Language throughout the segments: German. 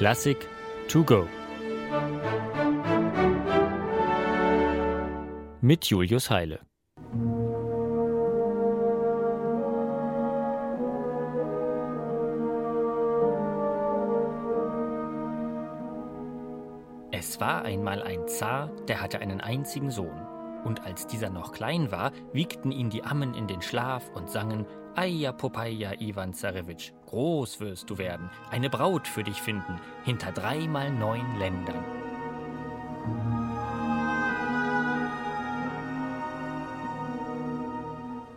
Klassik to go. Mit Julius Heile. Es war einmal ein Zar, der hatte einen einzigen Sohn. Und als dieser noch klein war, wiegten ihn die Ammen in den Schlaf und sangen Eia Popeye Ivan Zarewitsch, groß wirst du werden, eine Braut für dich finden, hinter dreimal neun Ländern.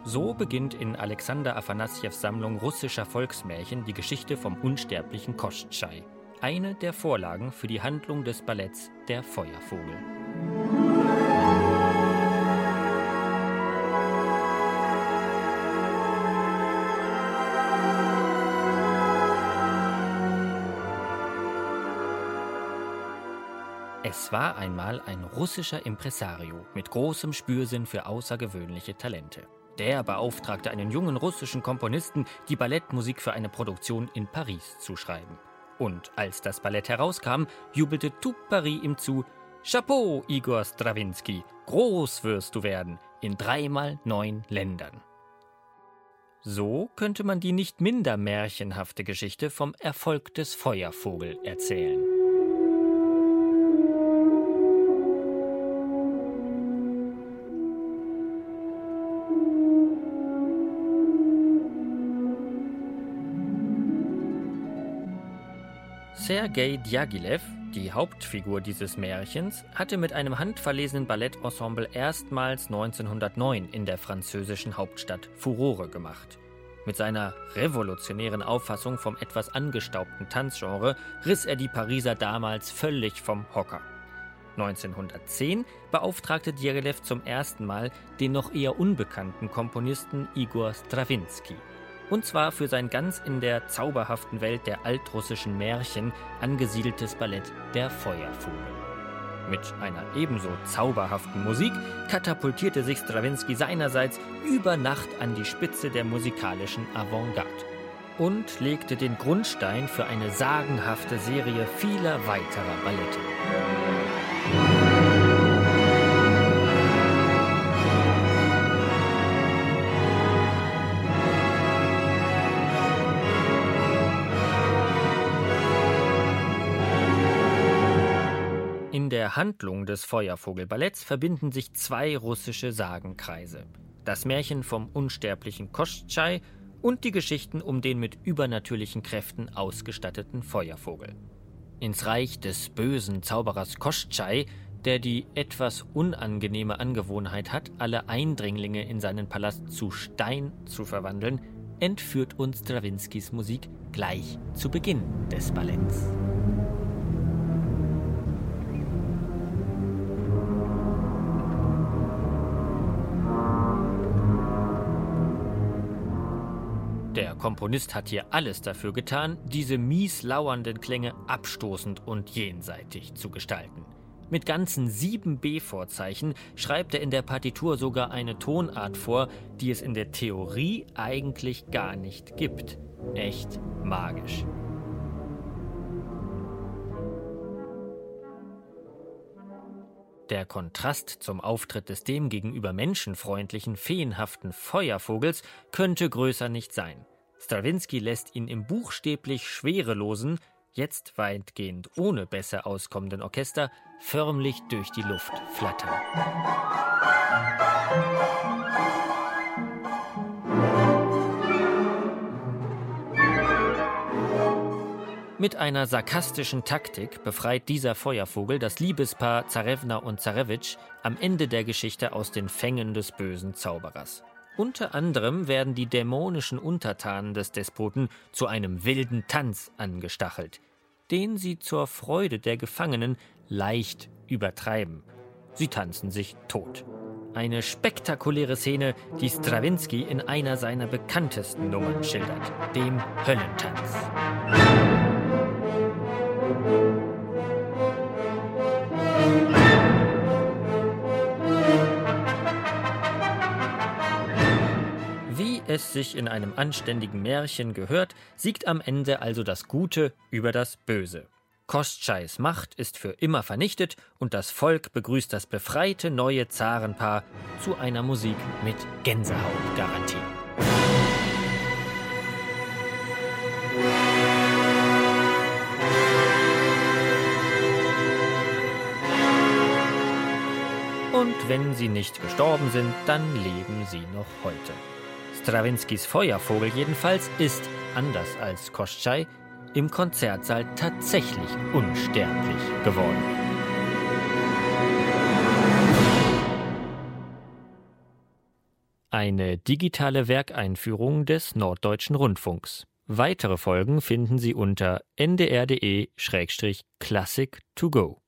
So beginnt in Alexander Afanassjews Sammlung russischer Volksmärchen die Geschichte vom unsterblichen Kostschei eine der Vorlagen für die Handlung des Balletts Der Feuervogel. Es war einmal ein russischer Impresario mit großem Spürsinn für außergewöhnliche Talente. Der beauftragte einen jungen russischen Komponisten, die Ballettmusik für eine Produktion in Paris zu schreiben. Und als das Ballett herauskam, jubelte tout Paris ihm zu: Chapeau, Igor Strawinski, groß wirst du werden, in dreimal neun Ländern. So könnte man die nicht minder märchenhafte Geschichte vom Erfolg des Feuervogel erzählen. Sergei Djagilev, die Hauptfigur dieses Märchens, hatte mit einem handverlesenen Ballettensemble erstmals 1909 in der französischen Hauptstadt Furore gemacht. Mit seiner revolutionären Auffassung vom etwas angestaubten Tanzgenre riss er die Pariser damals völlig vom Hocker. 1910 beauftragte Djagilev zum ersten Mal den noch eher unbekannten Komponisten Igor Strawinski und zwar für sein ganz in der zauberhaften Welt der altrussischen Märchen angesiedeltes Ballett Der Feuervogel. Mit einer ebenso zauberhaften Musik katapultierte sich Strawinsky seinerseits über Nacht an die Spitze der musikalischen Avantgarde und legte den Grundstein für eine sagenhafte Serie vieler weiterer Ballette. Der Handlung des Feuervogelballetts verbinden sich zwei russische Sagenkreise. Das Märchen vom unsterblichen Koschtschei und die Geschichten um den mit übernatürlichen Kräften ausgestatteten Feuervogel. Ins Reich des bösen Zauberers Koschtschei, der die etwas unangenehme Angewohnheit hat, alle Eindringlinge in seinen Palast zu Stein zu verwandeln, entführt uns Strawinskys Musik gleich zu Beginn des Balletts. Der Komponist hat hier alles dafür getan, diese mies lauernden Klänge abstoßend und jenseitig zu gestalten. Mit ganzen sieben B-Vorzeichen schreibt er in der Partitur sogar eine Tonart vor, die es in der Theorie eigentlich gar nicht gibt. Echt magisch. Der Kontrast zum Auftritt des demgegenüber menschenfreundlichen, feenhaften Feuervogels könnte größer nicht sein. Strawinsky lässt ihn im buchstäblich schwerelosen, jetzt weitgehend ohne besser auskommenden Orchester förmlich durch die Luft flattern. Mit einer sarkastischen Taktik befreit dieser Feuervogel das Liebespaar Zarewna und Zarewitsch am Ende der Geschichte aus den Fängen des bösen Zauberers. Unter anderem werden die dämonischen Untertanen des Despoten zu einem wilden Tanz angestachelt, den sie zur Freude der Gefangenen leicht übertreiben. Sie tanzen sich tot. Eine spektakuläre Szene, die Strawinsky in einer seiner bekanntesten Nummern schildert, dem Höllentanz. Es sich in einem anständigen Märchen gehört, siegt am Ende also das Gute über das Böse. Kostscheis Macht ist für immer vernichtet und das Volk begrüßt das befreite neue Zarenpaar zu einer Musik mit Gänsehautgarantie. Und wenn sie nicht gestorben sind, dann leben sie noch heute. Strawinskys Feuervogel jedenfalls ist, anders als Koschei, im Konzertsaal tatsächlich unsterblich geworden. Eine digitale Werkeinführung des Norddeutschen Rundfunks. Weitere Folgen finden Sie unter ndr.de-classic to go.